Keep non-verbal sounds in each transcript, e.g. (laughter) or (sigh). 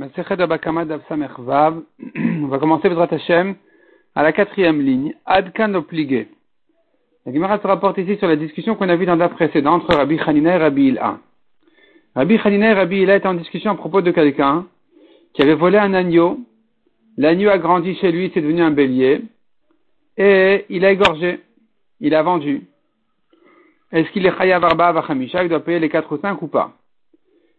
On va commencer Bezrat Hashem à la quatrième ligne. Adkan obligé. La Gemara se rapporte ici sur la discussion qu'on a vue dans la précédente entre Rabbi Hanina et Rabbi Ilha. Rabbi Hanina et Rabbi Ilha étaient en discussion à propos de quelqu'un qui avait volé un agneau. L'agneau a grandi chez lui, c'est devenu un bélier. Et il a égorgé. Il a vendu. Est-ce qu'il est Chayav Arba il doit payer les quatre ou cinq ou pas?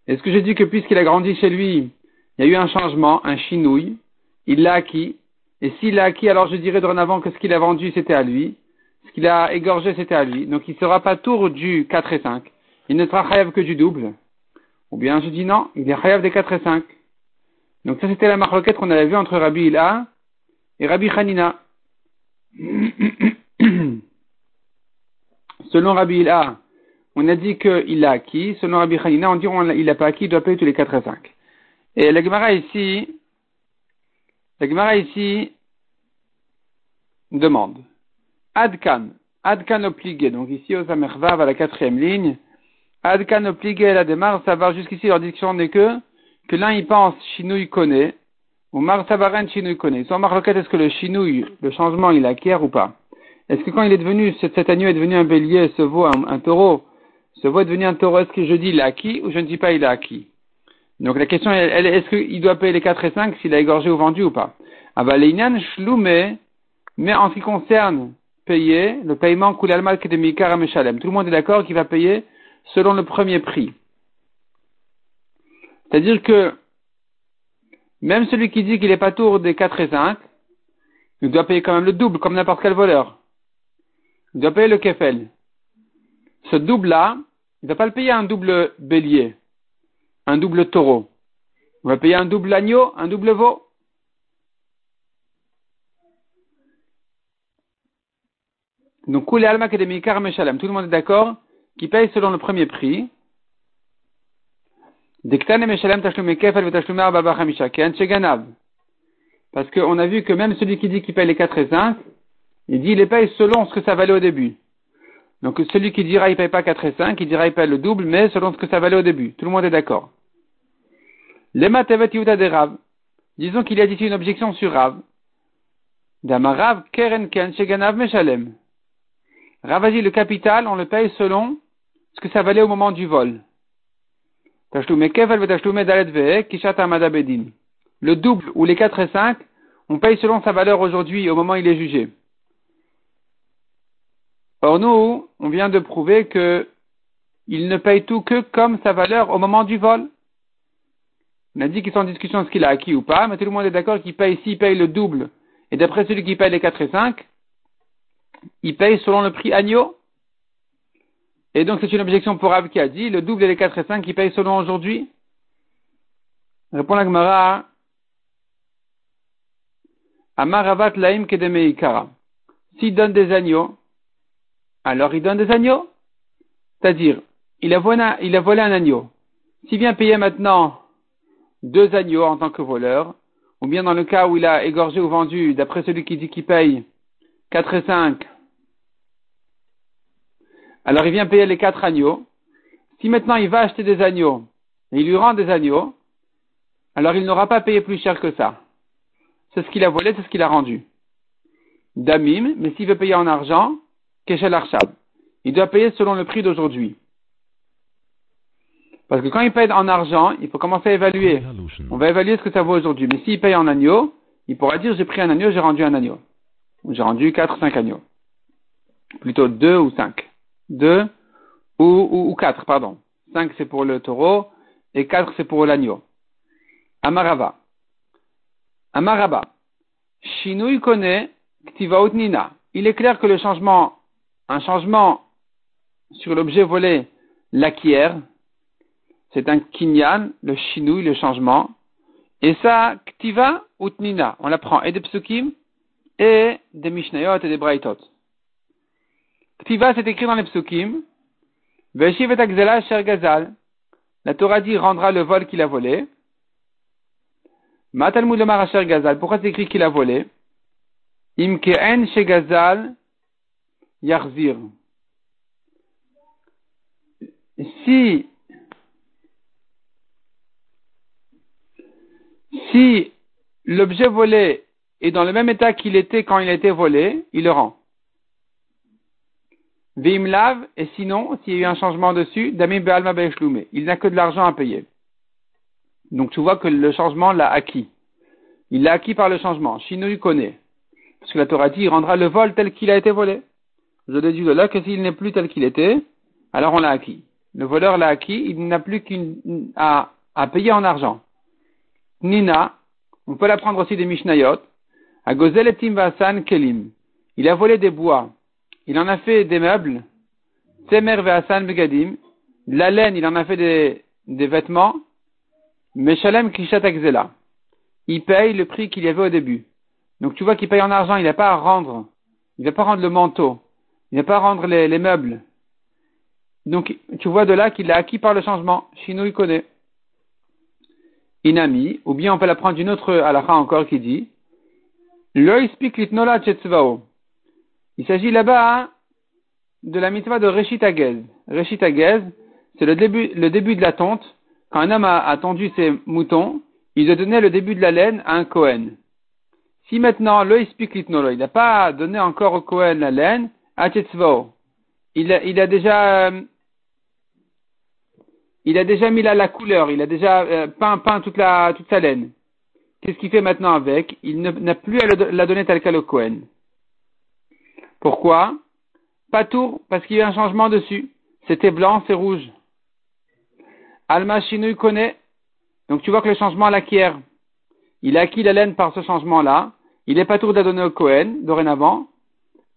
Est-ce que j'ai dit que puisqu'il a grandi chez lui, il y a eu un changement, un chinouille, il l'a acquis, et s'il l'a acquis, alors je dirais dorénavant que ce qu'il a vendu, c'était à lui, ce qu'il a égorgé, c'était à lui, donc il ne sera pas tour du 4 et 5, il ne sera chayav que du double, ou bien je dis non, il est chayav des 4 et 5. Donc ça c'était la marloquette qu'on avait vue entre Rabbi Ila et Rabbi Hanina. (coughs) Selon Rabbi Ila, on a dit qu'il l'a acquis, selon Rabbi Hanina, on dit qu'il l'a pas acquis, il doit payer tous les 4 et 5. Et la Gemara ici, la Gemara ici demande Adkan, Adkan obligé, donc ici au Samervav à la quatrième ligne, Adkan obligé la démarre, savoir jusqu'ici. Leur discussion n'est que que l'un il pense Chinouille connaît, ou Mar Savaren Chinouille connaît. Soit Marloquette, est-ce que le Chinouille, le changement, il acquiert ou pas? Est-ce que quand il est devenu, cet, agneau est devenu un bélier, ce veau un, un taureau, ce veau est devenu un taureau, est-ce que je dis il a acquis ou je ne dis pas il a acquis? Donc la question est, est-ce qu'il doit payer les 4 et 5 s'il a égorgé ou vendu ou pas? Ah bah shloumé, mais en ce qui concerne payer, le paiement mal que de mikar Tout le monde est d'accord qu'il va payer selon le premier prix. C'est-à-dire que même celui qui dit qu'il n'est pas tour des 4 et 5, il doit payer quand même le double, comme n'importe quel voleur. Il doit payer le kefel. Ce double-là, il ne va pas le payer un double bélier un double taureau. On va payer un double agneau, un double veau. Donc, tout le monde est d'accord qui paye selon le premier prix. Parce qu'on a vu que même celui qui dit qu'il paye les 4 et 5, il dit il les paye selon ce que ça valait au début. Donc celui qui dira il paye pas 4 et 5, il dira il paye le double, mais selon ce que ça valait au début. Tout le monde est d'accord. De Rav. Disons qu'il y a ici une objection sur Rav. Damarav keren ken sheganav meshalem. Rav a dit le capital, on le paye selon ce que ça valait au moment du vol. Le double ou les 4 et 5, on paye selon sa valeur aujourd'hui, au moment où il est jugé. Or nous, on vient de prouver que il ne paye tout que comme sa valeur au moment du vol. On a dit qu'ils sont en discussion ce qu'il a acquis ou pas, mais tout le monde est d'accord qu'il paye, s'il paye le double, et d'après celui qui paye les 4 et 5, il paye selon le prix agneau. Et donc c'est une objection pour Rav qui a dit, le double et les 4 et 5, il paye selon aujourd'hui. Répond la Gemara, Amaravat laim kedemeikara. S'il donne des agneaux, alors il donne des agneaux. C'est-à-dire, il a volé, il a volé un agneau. S'il vient payer maintenant deux agneaux en tant que voleur, ou bien dans le cas où il a égorgé ou vendu, d'après celui qui dit qu'il paye 4 et 5, alors il vient payer les quatre agneaux. Si maintenant il va acheter des agneaux, et il lui rend des agneaux, alors il n'aura pas payé plus cher que ça. C'est ce qu'il a volé, c'est ce qu'il a rendu. Damim, mais s'il veut payer en argent, il doit payer selon le prix d'aujourd'hui. Parce que quand il paye en argent, il faut commencer à évaluer. On va évaluer ce que ça vaut aujourd'hui. Mais s'il paye en agneau, il pourra dire j'ai pris un agneau, j'ai rendu un agneau. J'ai rendu 4 ou 5 agneaux. Plutôt 2 ou 5. 2 ou, ou, 4, pardon. 5 c'est pour le taureau et 4 c'est pour l'agneau. Amarava. Amaraba. Shinui connaît Ktivaut Nina. Il est clair que le changement un changement sur l'objet volé l'acquiert, c'est un kinyan, le chinouille, le changement, et ça, ktiva ou tnina, on l'apprend et des psukim, et des mishnayot et des braitot. Ktiva, c'est écrit dans les psukim, veshiv et sher gazal, la Torah dit rendra le vol qu'il a volé, Matalmud le gazal, pourquoi c'est écrit qu'il a volé? Imkeen chez gazal, Yarzir. Si Si l'objet volé est dans le même état qu'il était quand il a été volé, il le rend. Vim lave, et sinon, s'il y a eu un changement dessus, Damim Be'alma Il n'a que de l'argent à payer. Donc tu vois que le changement l'a acquis. Il l'a acquis par le changement. Chino lui connaît. Parce que la Torah dit, il rendra le vol tel qu'il a été volé. Je déduis de là que s'il n'est plus tel qu'il était, alors on l'a acquis. Le voleur l'a acquis, il n'a plus qu'à à payer en argent. Nina, on peut l'apprendre aussi des Mishnayot, à Gozeletim Vasan Kelim. Il a volé des bois, il en a fait des meubles, Temer Vasan Begadim, la laine, il en a fait des, vêtements, Meshalem Kishat Akzela. Il paye le prix qu'il y avait au début. Donc tu vois qu'il paye en argent, il n'a pas à rendre, il ne va pas rendre le manteau, il ne va pas rendre les, les meubles. Donc tu vois de là qu'il l'a acquis par le changement. Chino il connaît. Inami, ou bien on peut la prendre d'une autre halakha encore qui dit Il s'agit là-bas hein, de la mitzvah de Reshit Agez. C'est le début, de la tonte. Quand un homme a, a tendu ses moutons, il doit donner le début de la laine à un Kohen. Si maintenant, le il n'a pas donné encore au Kohen la laine, il a, il a déjà, euh, il a déjà mis là la couleur, il a déjà euh, peint, toute sa laine. Qu'est-ce qu'il fait maintenant avec? Il n'a plus à la donner tel quel au Kohen. Pourquoi? Pas tour, parce qu'il y a un changement dessus. C'était blanc, c'est rouge. Alma il connaît. Donc tu vois que le changement l'acquiert. Il a acquis la laine par ce changement-là. Il n'est pas tour de la donner au Cohen, dorénavant,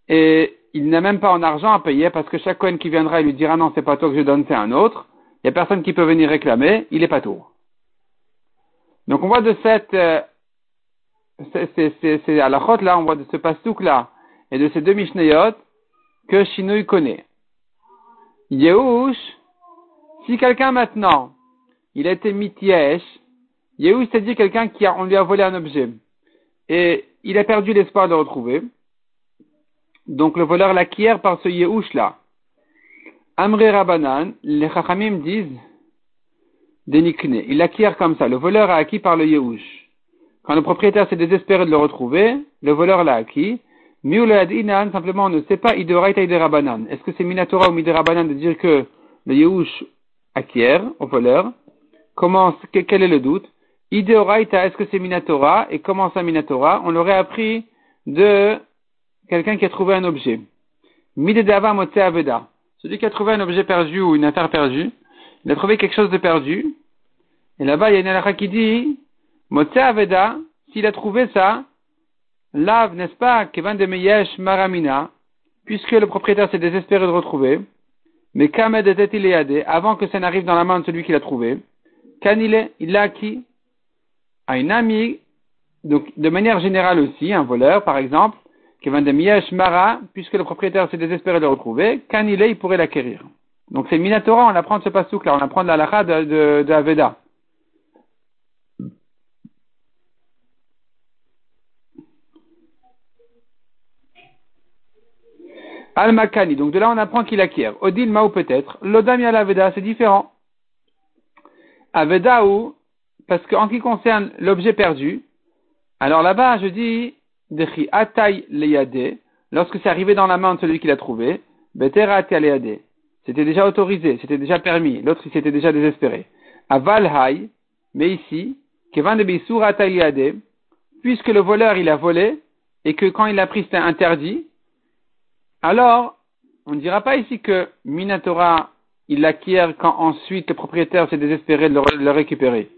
et il n'a même pas en argent à payer parce que chaque Cohen qui viendra, il lui dira non, c'est pas toi que je donne, c'est un autre. Il n'y a personne qui peut venir réclamer, il n'est pas tour. Donc on voit de cette, euh, c'est à la chôte là, on voit de ce pastouk là, et de ces deux mishnayot, que Shinui connaît. Yehush, si quelqu'un maintenant, il a été mitiesh, Yehush c'est-à-dire quelqu'un qui a, on lui a volé un objet, et il a perdu l'espoir de le retrouver. Donc le voleur l'acquiert par ce Yehush là. Amre Rabanan, les Chachamim disent dénikne. Il l'acquiert comme ça. Le voleur a acquis par le Yehush. Quand le propriétaire s'est désespéré de le retrouver, le voleur l'a acquis. Miulad'inan, simplement on ne sait pas Idoraita Rabanan. Est-ce que c'est Minatora ou Miderabanan de dire que le Yehush acquiert au voleur? Comment, quel est le doute? Ideoraita, est-ce que c'est Minatora? Et comment ça Minatora? On l'aurait appris de quelqu'un qui a trouvé un objet. Midedava Mote Aveda. Celui qui a trouvé un objet perdu ou une affaire perdue, il a trouvé quelque chose de perdu. Et là-bas, il y a une halakha qui dit, Mote Aveda, s'il a trouvé ça, lave, n'est-ce pas, Kevan de Meyesh Maramina, puisque le propriétaire s'est désespéré de retrouver, mais Kamed était avant que ça n'arrive dans la main de celui qui l'a trouvé, Kanile, il l'a acquis, à une amie, donc de manière générale aussi, un voleur par exemple, Mara, puisque le propriétaire s'est désespéré de le retrouver, quand il pourrait l'acquérir. Donc c'est Minatora, on apprend de ce pasouk là, on apprend de la lacha de, Aveda. Al-Makani, donc de là on apprend qu'il acquiert. Odil Mao peut-être. L'Odam Aveda, c'est différent. Aveda ou parce qu'en ce qui concerne l'objet perdu, alors là-bas, je dis, Dechi Atay Leyade, lorsque c'est arrivé dans la main de celui qui l'a trouvé, Betera Leyade. C'était déjà autorisé, c'était déjà permis, l'autre il s'était déjà désespéré. Aval Hay, mais ici, Kevan de Bisur Leyade, puisque le voleur il a volé, et que quand il l'a pris c'était interdit, alors, on ne dira pas ici que Minatora, il l'acquiert quand ensuite le propriétaire s'est désespéré de le récupérer.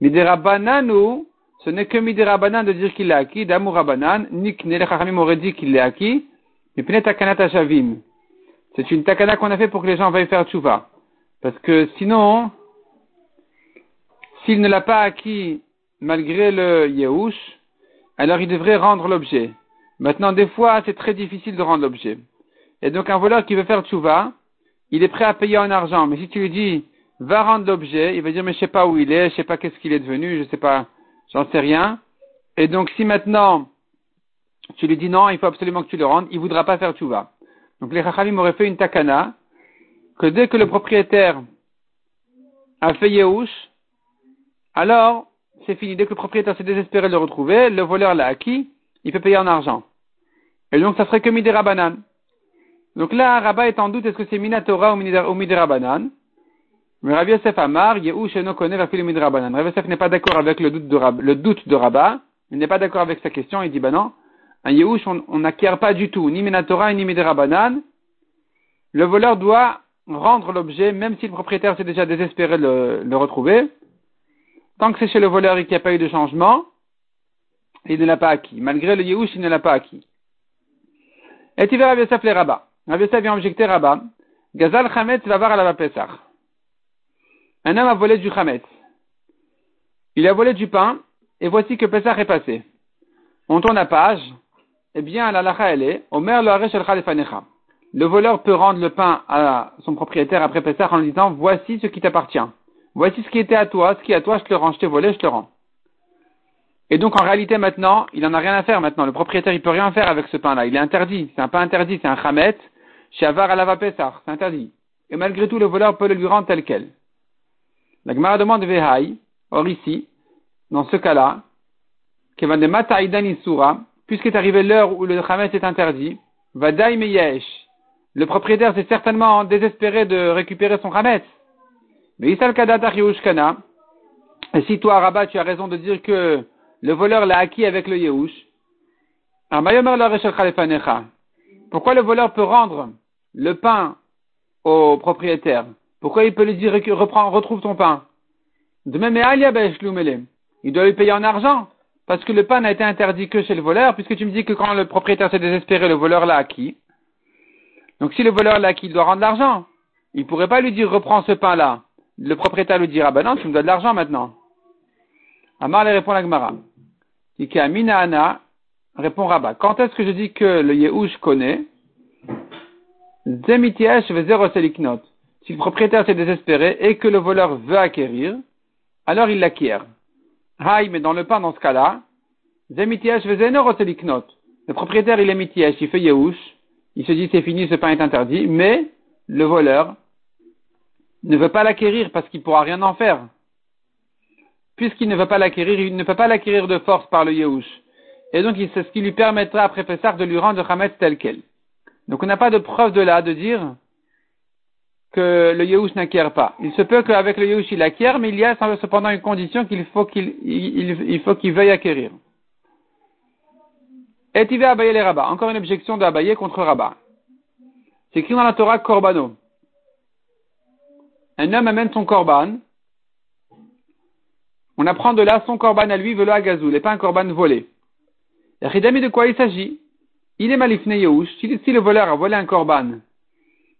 Miderabananu, ce n'est que Miderabanan de dire qu'il l'a acquis, d'Amourabanan, ni que les Chachamim auraient dit qu'il l'a acquis, mais Pnet Takanat Shavim. C'est une takana qu'on a fait pour que les gens veuillent faire tchouva. Parce que sinon, s'il ne l'a pas acquis malgré le Yehush, alors il devrait rendre l'objet. Maintenant, des fois, c'est très difficile de rendre l'objet. Et donc, un voleur qui veut faire tchouva, il est prêt à payer en argent. Mais si tu lui dis, va rendre l'objet, il va dire mais je sais pas où il est, je sais pas qu'est-ce qu'il est devenu, je sais pas, j'en sais rien. Et donc si maintenant tu lui dis non, il faut absolument que tu le rendes, il voudra pas faire vas. Donc les Chachamim auraient fait une takana que dès que le propriétaire a fait Yehush, alors c'est fini. Dès que le propriétaire s'est désespéré de le retrouver, le voleur l'a acquis, il peut payer en argent. Et donc, ça serait que Midera Banan. Donc là, Rabat est en doute, est-ce que c'est Minatora ou Midera Banan? Mais Rabbi Yosef Amar, Yehush no connaît va Midera Banan. Rabbi Yosef n'est pas d'accord avec le doute de, Rab, le doute de Rabat. Il n'est pas d'accord avec sa question. Il dit, ben non, un Yehush, on n'acquiert pas du tout, ni Minatora, ni Midera Banan. Le voleur doit rendre l'objet, même si le propriétaire s'est déjà désespéré de le, retrouver. Tant que c'est chez le voleur et qu'il n'y a pas eu de changement, il ne l'a pas acquis. Malgré le Yehush, il ne l'a pas acquis. Et tu verras Yosef les Rabat. Rabbi Yosef vient objecter Rabat. Gazal Chametz va voir à la. Un homme a volé du Chametz. Il a volé du pain, et voici que Pesach est passé. On tourne la page. Eh bien, la lacha elle est, Omer lo Le voleur peut rendre le pain à son propriétaire après Pesach en lui disant, voici ce qui t'appartient. Voici ce qui était à toi, ce qui est à toi, je te le rends, je t'ai volé, je te le rends. Et donc, en réalité, maintenant, il n'en a rien à faire maintenant. Le propriétaire, il peut rien faire avec ce pain-là. Il est interdit. C'est un pain interdit, c'est un chamet. Shavar à Pesach. C'est interdit. Et malgré tout, le voleur peut le lui rendre tel quel. La Gemara demande Vehaï. Or ici, dans ce cas-là, puisqu'est arrivé l'heure où le chamet est interdit, Vadaï Meyesh. Le propriétaire s'est certainement désespéré de récupérer son chamet. Mais Isal Kana. Et si toi, Rabat, tu as raison de dire que le voleur l'a acquis avec le Yehush. Pourquoi le voleur peut rendre le pain au propriétaire? Pourquoi il peut lui dire reprends, retrouve ton pain? De même, il doit lui payer en argent. Parce que le pain n'a été interdit que chez le voleur, puisque tu me dis que quand le propriétaire s'est désespéré, le voleur l'a acquis. Donc si le voleur l'a acquis, il doit rendre l'argent. Il ne pourrait pas lui dire reprends ce pain-là. Le propriétaire lui dira, ben non, tu me dois de l'argent maintenant. Amar lui répond la Gemara. Ana répond Rabat. Quand est-ce que je dis que le Yehush connaît? Si le propriétaire s'est désespéré et que le voleur veut acquérir, alors il l'acquiert. Haï, mais dans le pain, dans ce cas-là, le propriétaire, il est mitiesh, il fait Yehush, il se dit c'est fini, ce pain est interdit, mais le voleur ne veut pas l'acquérir parce qu'il pourra rien en faire puisqu'il ne veut pas l'acquérir, il ne peut pas l'acquérir de force par le Yehush. Et donc, c'est ce qui lui permettra après Pessah de lui rendre Hametz tel quel. Donc, on n'a pas de preuve de là de dire que le Yehush n'acquiert pas. Il se peut qu'avec le Yehush, il acquiert, mais il y a cependant une condition qu'il faut qu'il veuille acquérir. Et il va les rabats. Encore une objection d'abayer contre rabat. C'est écrit dans la Torah Korbano. Un homme amène son korban, on apprend de là son corban à lui, velo à gazou, et pas un corban volé. Et de quoi il s'agit? Il est malifne Yehush. Si le voleur a volé un corban,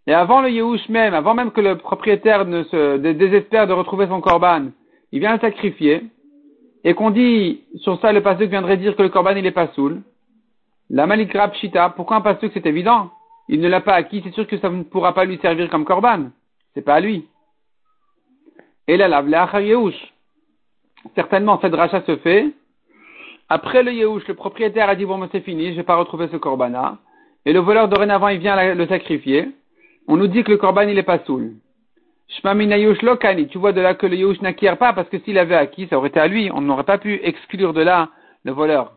et avant le Yehush même, avant même que le propriétaire ne se désespère de retrouver son corban, il vient le sacrifier, et qu'on dit, sur ça, le pasuk viendrait dire que le corban il est pas saoul. La malikra pshita, pourquoi un pasuk c'est évident? Il ne l'a pas acquis, c'est sûr que ça ne pourra pas lui servir comme corban. C'est pas à lui. Et là, la Yehush certainement cette rachat se fait. Après le Yehush, le propriétaire a dit bon, c'est fini, je vais pas retrouver ce corbana. Et le voleur dorénavant, il vient le sacrifier. On nous dit que le corban, il est pas saoul. Lokani, tu vois de là que le Yehush n'acquiert pas parce que s'il avait acquis, ça aurait été à lui. On n'aurait pas pu exclure de là le voleur.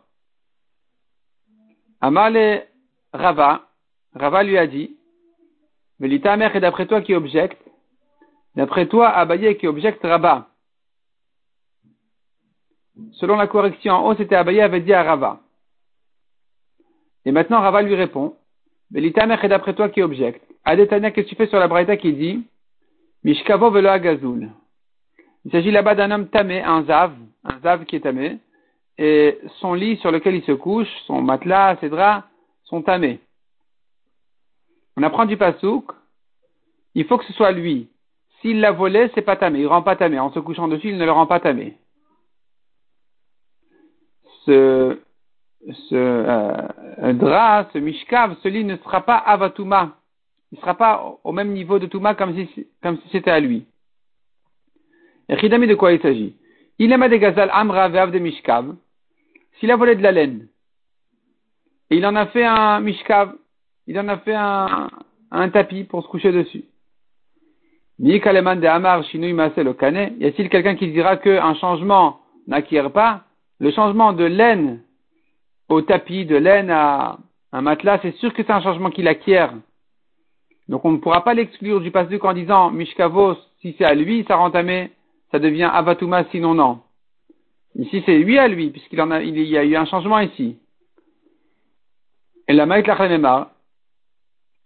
Amale Rava, Rava lui a dit, Velita mère est d'après toi qui objecte, d'après toi Abaye qui objecte Rabat. Selon la correction en haut, c'était Abaye avait dit à Rava. Et maintenant, Rava lui répond, Belitamer est d'après toi qui objecte. Adetania, qu'est-ce que tu fais sur la braïta qui dit, Mishkavo velo. Il s'agit là-bas d'un homme tamé, un zav, un zav qui est tamé, et son lit sur lequel il se couche, son matelas, ses draps, sont tamés. On apprend du pasouk, il faut que ce soit lui. S'il l'a volé, c'est pas tamé, il rend pas tamé. En se couchant dessus, il ne le rend pas tamé ce, ce euh, drap, ce mishkav, ce lit ne sera pas avatuma. Il ne sera pas au même niveau de Touma comme si, comme si c'était à lui. Et de quoi il s'agit? Il aima des gazal amra ve'av de mishkav. S'il a volé de la laine, et il en a fait un mishkav, il en a fait un, un tapis pour se coucher dessus. Ni kaleman de amar shinui masel Y a-t-il quelqu'un qui dira qu'un changement n'acquiert pas, le changement de laine au tapis, de laine à un matelas, c'est sûr que c'est un changement qu'il acquiert. Donc on ne pourra pas l'exclure du passé en disant Mishkavos, si c'est à lui, ça rentamé, ça devient Avatuma, sinon non. Ici c'est lui à lui, puisqu'il y a eu un changement ici. Et la maït la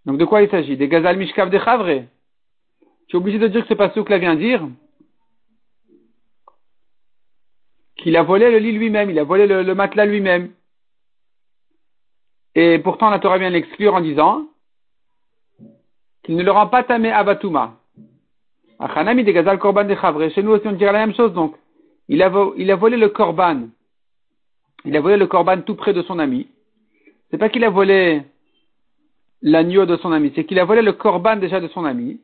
Donc de quoi il s'agit? Des gazal mishkav de chavre. Tu es obligé de dire que ce que là vient dire. Qu'il a volé le lit lui-même, il a volé le, matelas lui-même. Et pourtant la Torah vient l'exclure en disant qu'il ne le rend pas tamé avatuma. Achanami de gazal korban de chavre. Chez nous aussi on dirait la même chose donc. Il a, volé le korban. Il a volé le korban tout près de son ami. C'est pas qu'il a volé l'agneau de son ami, c'est qu'il a volé le corban déjà de son ami.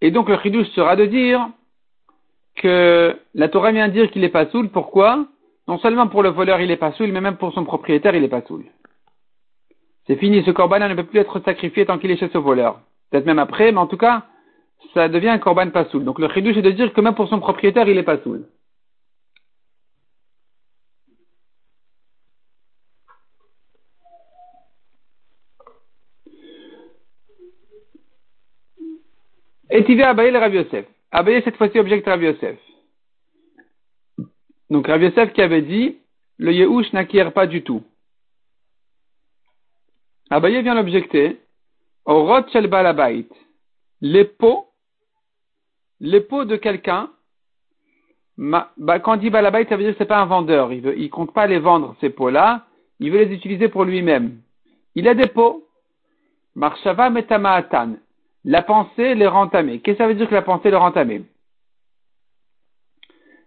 Et donc le chidouche sera de dire que la Torah vient dire qu'il est pas saoul. Pourquoi? Non seulement pour le voleur il est pas saoul, mais même pour son propriétaire il est pas saoul. C'est fini, ce corban ne peut plus être sacrifié tant qu'il est chez ce voleur. Peut-être même après, mais en tout cas, ça devient un corban pas saoul. Donc le chidouche est de dire que même pour son propriétaire il est pas saoul. Et Abaye le Rabbi Yosef. Abaye cette fois-ci objecte Rabbi Yosef. Donc Rabbi Yosef qui avait dit, le Yehush n'acquiert pas du tout. Abaye vient l'objecter au Rot Shel Balabait. Les pots, les pots de quelqu'un, bah, quand on dit Balabait, ça veut dire que c'est pas un vendeur. Il il compte pas les vendre, ces pots-là. Il veut les utiliser pour lui-même. Il a des pots. Marshava Metamaatan la pensée les rend Qu'est-ce que ça veut dire que la pensée les rend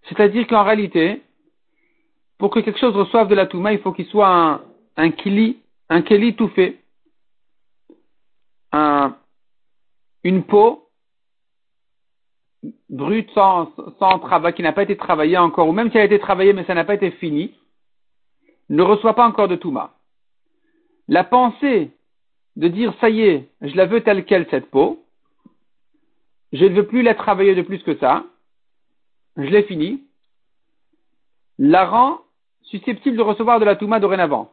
C'est-à-dire qu'en réalité, pour que quelque chose reçoive de la Touma, il faut qu'il soit un, un kili, un keli tout fait. Un, une peau brute sans, sans travail, qui n'a pas été travaillée encore, ou même qui a été travaillée mais ça n'a pas été fini, ne reçoit pas encore de Touma. La pensée de dire ça y est, je la veux telle qu'elle cette peau, je ne veux plus la travailler de plus que ça, je l'ai fini, la rend susceptible de recevoir de la Touma dorénavant.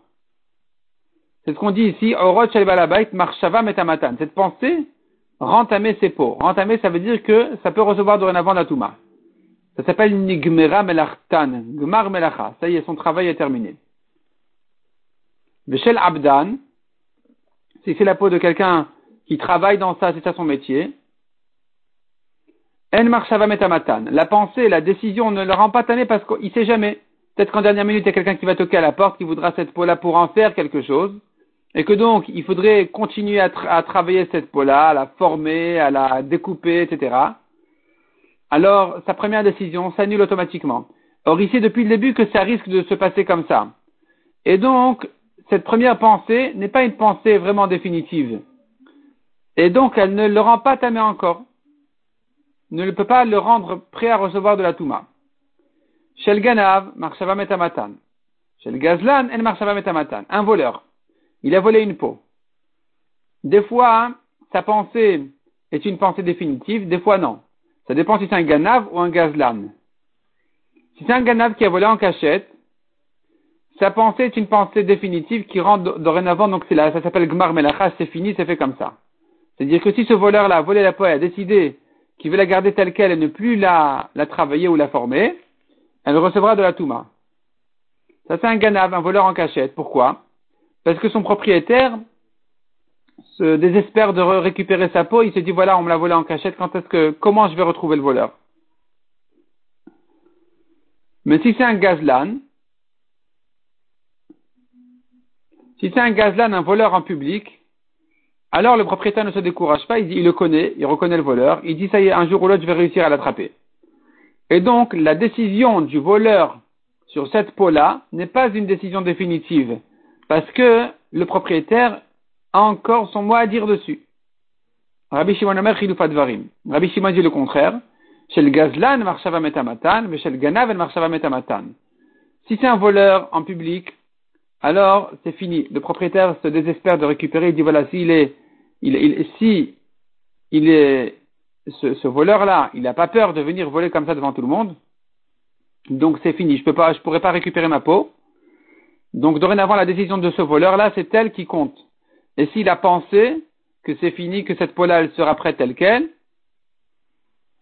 C'est ce qu'on dit ici, Cette pensée rentamer ses peaux. Rentamer, ça veut dire que ça peut recevoir dorénavant la Touma. Ça s'appelle Nigmera Melartan. Gmar Melacha. Ça y est, son travail est terminé. Veshel Abdan, si c'est la peau de quelqu'un qui travaille dans ça, c'est ça son métier. En metamatan. La pensée, la décision ne le rend pas tanné parce qu'il sait jamais. Peut-être qu'en dernière minute, il y a quelqu'un qui va toquer à la porte, qui voudra cette peau-là pour en faire quelque chose. Et que donc, il faudrait continuer à, travailler cette peau-là, à la former, à la découper, etc. Alors, sa première décision s'annule automatiquement. Or, il sait depuis le début que ça risque de se passer comme ça. Et donc, cette première pensée n'est pas une pensée vraiment définitive. Et donc, elle ne le rend pas tamé encore. Ne peut pas le rendre prêt à recevoir de la Touma. Shel Ganav, Marshava Metamatan. Shel Gazlan, En Marshava Metamatan. Un voleur. Il a volé une peau. Des fois, sa pensée est une pensée définitive, des fois non. Ça dépend si c'est un Ganav ou un Gazlan. Si c'est un Ganav qui a volé en cachette, sa pensée est une pensée définitive qui rentre dorénavant, donc là, ça s'appelle Gmar Melacha, c'est fini, c'est fait comme ça. C'est-à-dire que si ce voleur-là a volé la poêle, a décidé qu'il veut la garder telle qu'elle et ne plus la, la travailler ou la former, elle recevra de la Touma. Ça c'est un ganav, un voleur en cachette. Pourquoi? Parce que son propriétaire se désespère de récupérer sa peau, il se dit voilà, on me l'a volé en cachette, quand est-ce que, comment je vais retrouver le voleur? Mais si c'est un gazlan, Si c'est un gazlan, un voleur en public, alors le propriétaire ne se décourage pas, il, dit, le connaît, il reconnaît le voleur, il dit ça y est, un jour ou l'autre je vais réussir à l'attraper. Et donc la décision du voleur sur cette peau-là n'est pas une décision définitive, parce que le propriétaire a encore son mot à dire dessus. Rabbi Shimon Omer Rabbi Shimon dit le contraire. Chez le gazlan, metamatan, ganav. Si c'est un voleur en public, alors c'est fini. Le propriétaire se désespère de récupérer. Il dit voilà, s'il est, il, il, si il est ce, voleur-là, il n'a pas peur de venir voler comme ça devant tout le monde. Donc c'est fini, je peux pas, pourrais pas récupérer ma peau. Donc dorénavant, la décision de ce voleur-là, c'est elle qui compte. Et s'il a pensé que c'est fini, que cette peau-là, elle sera prête telle qu'elle,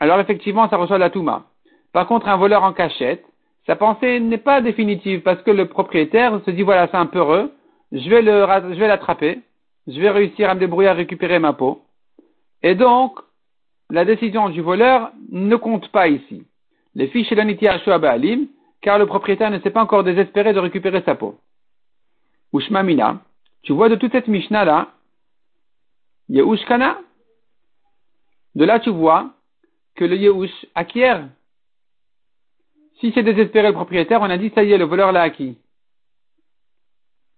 alors effectivement, ça reçoit la touma. Par contre, un voleur en cachette, sa pensée n'est pas définitive parce que le propriétaire se dit voilà, c'est un peu heureux, je vais je vais l'attraper, je vais réussir à me débrouiller à récupérer ma peau. Et donc, la décision du voleur ne compte pas ici. Les fiches à Baalim, car le propriétaire ne s'est pas encore désespéré de récupérer sa peau. Ushmamina, tu vois de toute cette Mishnah là, Yehushkana, de là tu vois que le Yehush acquiert. Si c'est désespéré le propriétaire, on a dit ça y est, le voleur l'a acquis.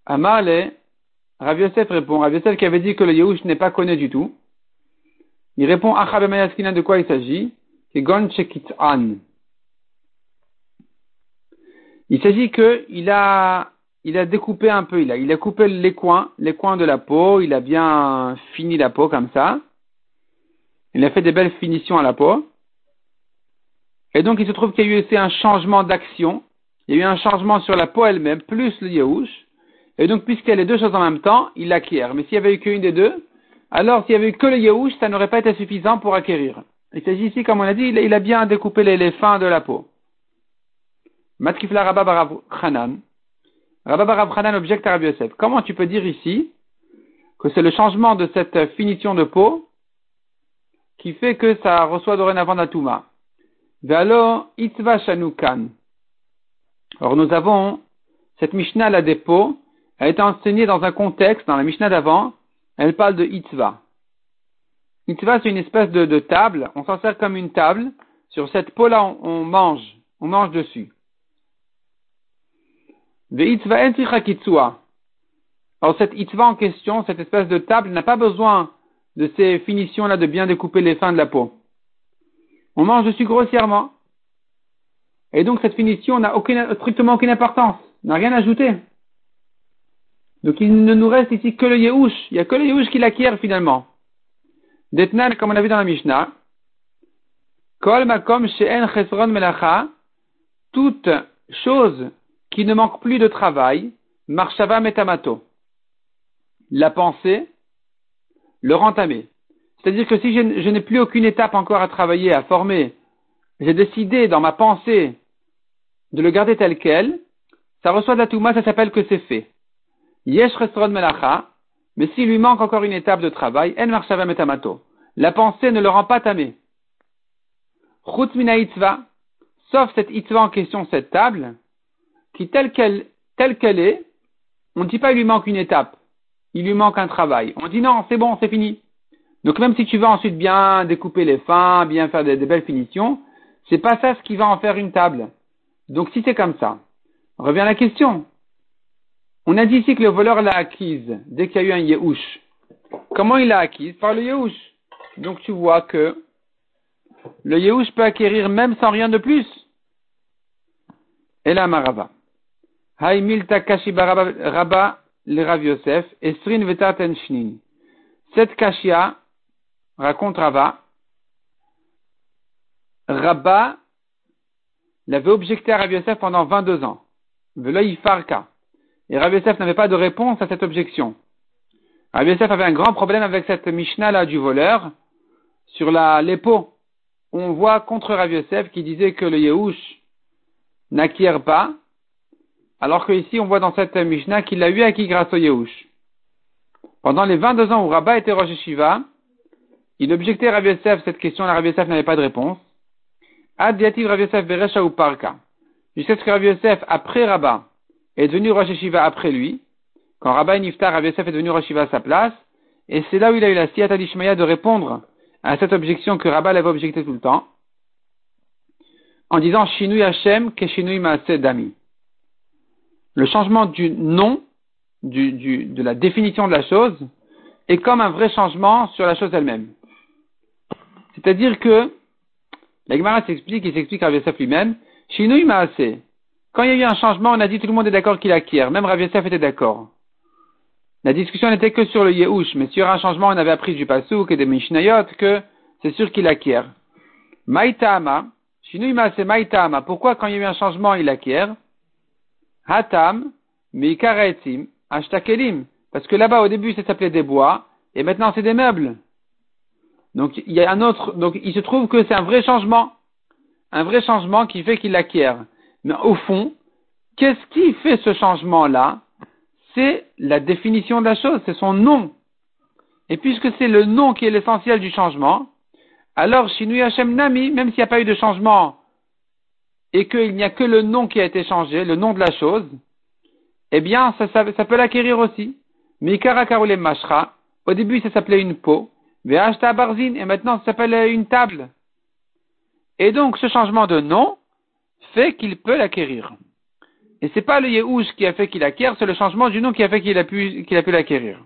Amarle, Rav Yosef répond, Rav Yosef qui avait dit que le Yehush n'est pas connu du tout. Il répond, Achabemayaskina de quoi il s'agit? Il s'agit que il a, il a découpé un peu, il a, il a coupé les coins, les coins de la peau, il a bien fini la peau comme ça. Il a fait des belles finitions à la peau. Et donc, il se trouve qu'il y a eu aussi un changement d'action. Il y a eu un changement sur la peau elle-même, plus le Yehush. Et donc, puisqu'il y a les deux choses en même temps, il l'acquiert. Mais s'il n'y avait eu qu'une des deux, alors s'il n'y avait eu que le Yehush, ça n'aurait pas été suffisant pour acquérir. Il s'agit ici, comme on a dit, il a bien découpé les, fins de la peau. Matkifla Rabba Barav Khanan. Rabba Barav Khanan objecte à Rabbi Yosef. Comment tu peux dire ici que c'est le changement de cette finition de peau qui fait que ça reçoit dorénavant la Touma alors, Itva Shanukan. Or, nous avons cette Mishnah, la dépôt, a été enseignée dans un contexte, dans la Mishnah d'avant, elle parle de Itva. Itva, c'est une espèce de, table, on s'en sert comme une table. Sur cette peau-là, on, mange, on mange dessus. Alors, cette Itva en question, cette espèce de table, n'a pas besoin de ces finitions-là de bien découper les fins de la peau. On mange dessus grossièrement. Et donc cette finition n'a strictement aucune importance, n'a rien ajouté. Donc il ne nous reste ici que le Yehush. Il n'y a que le Yehush qui l'acquiert finalement. Detnan, comme on a vu dans la Mishnah, Kol makom she'en chesron melacha, toute chose qui ne manque plus de travail, marshava metamato. La pensée, le rentamé. C'est-à-dire que si je, n'ai plus aucune étape encore à travailler, à former, j'ai décidé dans ma pensée de le garder tel quel, ça reçoit de la Touma, ça s'appelle que c'est fait. Yesh restron melacha, mais s'il lui manque encore une étape de travail, en marshava metamato. La pensée ne le rend pas tamé. Chutz mina sauf cette itzva en question, cette table, qui telle qu'elle, telle qu'elle est, on ne dit pas il lui manque une étape, il lui manque un travail. On dit non, c'est bon, c'est fini. Donc même si tu vas ensuite bien découper les fins, bien faire des, belles finitions, c'est pas ça ce qui va en faire une table. Donc si c'est comme ça, revient à la question. On a dit ici que le voleur l'a acquise dès qu'il y a eu un Yehush. Comment il l'a acquise? Par le Yehush. Donc tu vois que le Yehush peut acquérir même sans rien de plus. Et la Marava. milta Rabba le Rav Yosef, Esrin Shnin. Cette kashia raconte Rava, Rabba l'avait objecté à Rabbi Yosef pendant 22 ans. Farka. Et Rabbi Yosef n'avait pas de réponse à cette objection. Rabbi Yosef avait un grand problème avec cette Mishnah là du voleur sur la l'épaule. On voit contre Rabbi Yosef qui disait que le Yehush n'acquiert pas, alors qu'ici on voit dans cette Mishnah qu'il l'a eu acquis grâce au Yehush. Pendant les 22 ans où Rabba était Rosh Shiva, il objectait Rabbi Yosef cette question, la Rabbi Yosef n'avait pas de réponse. Ad Rabbi Yosef Beresha ou Parka. Jusqu'à ce que Rabbi Yosef, après Rabba, est devenu Rosh Shiva après lui. Quand Rabba et Niftar, Rabbi Yosef est devenu Rosh Shiva à sa place. Et c'est là où il a eu la siyata d'Ishmaïa de répondre à cette objection que Rabba l'avait objectée tout le temps. En disant Shinui Hashem ke Shinui Maase Dami. Le changement du nom, de la définition de la chose, est comme un vrai changement sur la chose elle-même. C'est-à-dire que, la Gemara s'explique, il s'explique à Yosef lui-même, Shinui assez. Quand il y a eu un changement, on a dit tout le monde est d'accord qu'il acquiert. Même Rav était d'accord. La discussion n'était que sur le Yehush, mais sur un changement, on avait appris du Pasuk et des Mishnayot que c'est sûr qu'il acquiert. Maïtama, Shinui c'est Maïtama. Pourquoi quand il y a eu un changement, il acquiert? Hatam, Meikaraetim, Ashtakelim. Parce que là-bas, au début, ça s'appelait des bois, et maintenant c'est des meubles. Donc, il y a un autre, donc il se trouve que c'est un vrai changement. Un vrai changement qui fait qu'il acquiert. Mais au fond, qu'est-ce qui fait ce changement-là? C'est la définition de la chose, c'est son nom. Et puisque c'est le nom qui est l'essentiel du changement, alors Shinui Hashem Nami, même s'il n'y a pas eu de changement, et qu'il n'y a que le nom qui a été changé, le nom de la chose, eh bien, ça, peut l'acquérir aussi. Mikara Karule Mashra, au début ça s'appelait une peau, Ve'ashta Barzin, et maintenant ça s'appelle une table. Et donc, ce changement de nom fait qu'il peut l'acquérir. Et c'est pas le Yehush qui a fait qu'il acquiert, c'est le changement du nom qui a fait qu'il a pu, l'acquérir.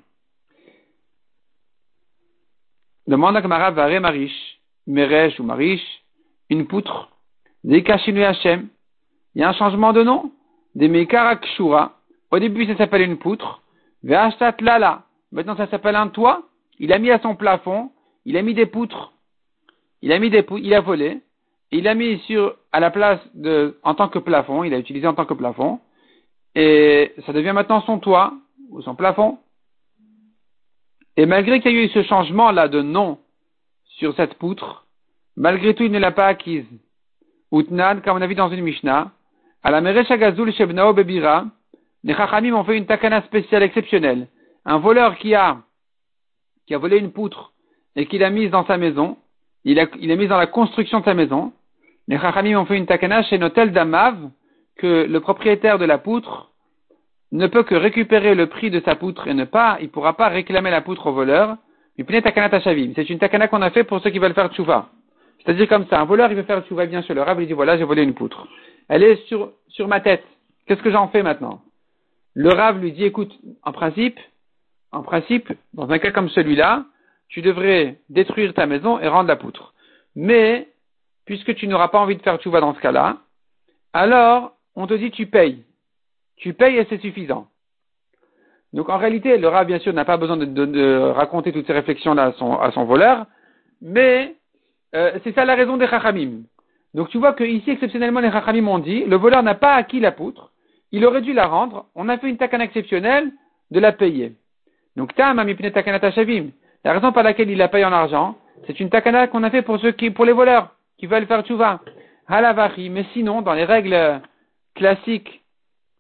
Demande à Kamara Vare Marish, Meresh ou Marish, une poutre, des Kashinu Hashem. Il y a un changement de nom, des Mekarakshura. Au début, ça s'appelle une poutre. Ve'ashtat Lala. Maintenant, ça s'appelle un toit. Il a mis à son plafond, il a mis des poutres. Il a mis des poutres, il a volé. Il a mis sur, à la place de, en tant que plafond, il a utilisé en tant que plafond. Et ça devient maintenant son toit, ou son plafond. Et malgré qu'il y ait eu ce changement-là de nom sur cette poutre, malgré tout, il ne l'a pas acquise. Utnan, comme on a vu dans une Mishnah, à la Meresh Shebnao Bebira, les Chachamim ont fait une takana spéciale exceptionnelle. Un voleur qui a, qui a volé une poutre et qui l'a mise dans sa maison, il a, il mise dans la construction de sa maison. Les Chachamim ont fait une takana chez Notel Damav, que le propriétaire de la poutre ne peut que récupérer le prix de sa poutre et ne pas, il pourra pas réclamer la poutre au voleur. C'est une takana qu'on a fait pour ceux qui veulent faire tchouva. C'est-à-dire comme ça, un voleur, il veut faire tchouva bien sûr le rab, il dit voilà, j'ai volé une poutre. Elle est sur, sur ma tête. Qu'est-ce que j'en fais maintenant? Le rave lui dit écoute, en principe, en principe, dans un cas comme celui-là, tu devrais détruire ta maison et rendre la poutre. Mais, puisque tu n'auras pas envie de faire tchouva dans ce cas-là, alors, on te dit tu payes tu payes et c'est suffisant. Donc en réalité, le rat, bien sûr, n'a pas besoin de, raconter toutes ces réflexions-là à son, voleur, mais euh, c'est ça la raison des chachamim. Donc tu vois que ici, exceptionnellement, les chachamim ont dit, le voleur n'a pas acquis la poutre, il aurait dû la rendre, on a fait une takana exceptionnelle de la payer. Donc tam takana shavim. La raison par laquelle il la paye en argent, c'est une takana qu'on a fait pour ceux qui, pour les voleurs, qui veulent faire tchouva. Halavachi, mais sinon, dans les règles classiques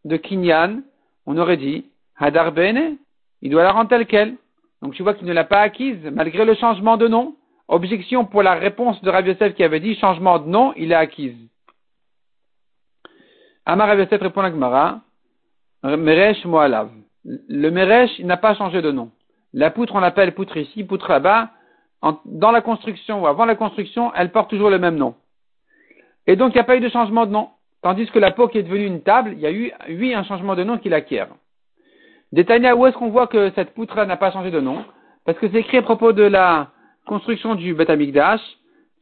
de Kinyan, on aurait dit Hadar Bene, il doit la rendre telle qu'elle. Donc tu vois qu'il ne l'a pas acquise, malgré le changement de nom. Objection pour la réponse de Rav Yosef qui avait dit changement de nom, il l'a acquise. Amar Rav Yosef répond à Gmara, Meresh Moalav. Le Meresh, n'a pas changé de nom. La poutre, on l'appelle poutre ici, poutre là-bas. Dans la construction ou avant la construction, elle porte toujours le même nom. Et donc, il n'y a pas eu de changement de nom. Tandis que la peau qui est devenue une table, il y a eu, oui, un changement de nom qui l'acquiert. Détaillé, où est-ce qu'on voit que cette poutre n'a pas changé de nom? Parce que c'est écrit à propos de la construction du Bet Amikdash,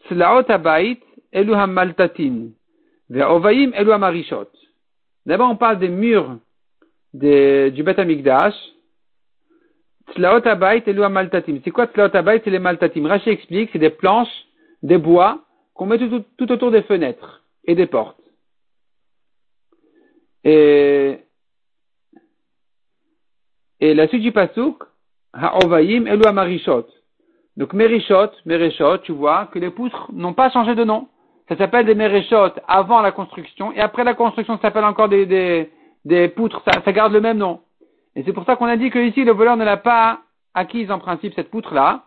Slaot Abayit Elu Maltatin, Ve'ovaim Elu Marishot. D'abord, on parle des murs du Bet Amikdash, Slaot Abayit Elu Maltatim. C'est quoi Slaot Abayit C'est les Maltatim? Rachi explique, c'est des planches, des bois qu'on met tout autour des fenêtres et des portes. Et, et la suite du pasouk, Ha'ovayim elu amarishot. Donc Merishot, Merishot, tu vois que les poutres n'ont pas changé de nom. Ça s'appelle des Merishot avant la construction, et après la construction, ça s'appelle encore des, des, des poutres, ça, garde le même nom. Et c'est pour ça qu'on a dit que ici, le voleur ne l'a pas acquise en principe, cette poutre-là,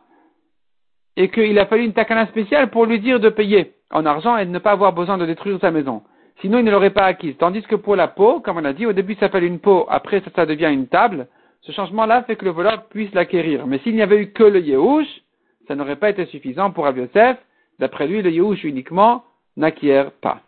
et qu'il a fallu une takana spéciale pour lui dire de payer en argent et de ne pas avoir besoin de détruire sa maison. Sinon, il ne l'aurait pas acquise. Tandis que pour la peau, comme on a dit, au début ça s'appelle une peau, après ça, devient une table. Ce changement-là fait que le voleur puisse l'acquérir. Mais s'il n'y avait eu que le Yehush, ça n'aurait pas été suffisant pour Abiosef. D'après lui, le Yehush uniquement n'acquiert pas.